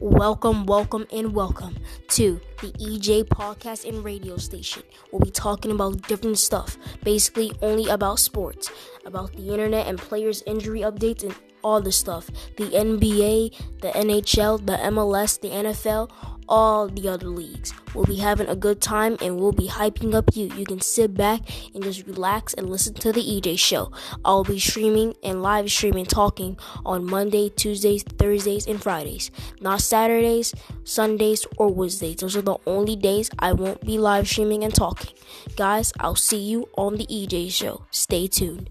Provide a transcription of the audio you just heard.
Welcome, welcome, and welcome to the EJ Podcast and Radio Station. We'll be talking about different stuff, basically only about sports, about the internet and players' injury updates and all the stuff. The NBA, the NHL, the MLS, the NFL, all the other leagues. We'll be having a good time and we'll be hyping up you. You can sit back and just relax and listen to the EJ show. I'll be streaming and live streaming talking on Monday, Tuesdays, Thursdays, and Fridays. Not Saturdays, Sundays, or Wednesdays. Those are the only days I won't be live streaming and talking. Guys, I'll see you on the EJ show. Stay tuned.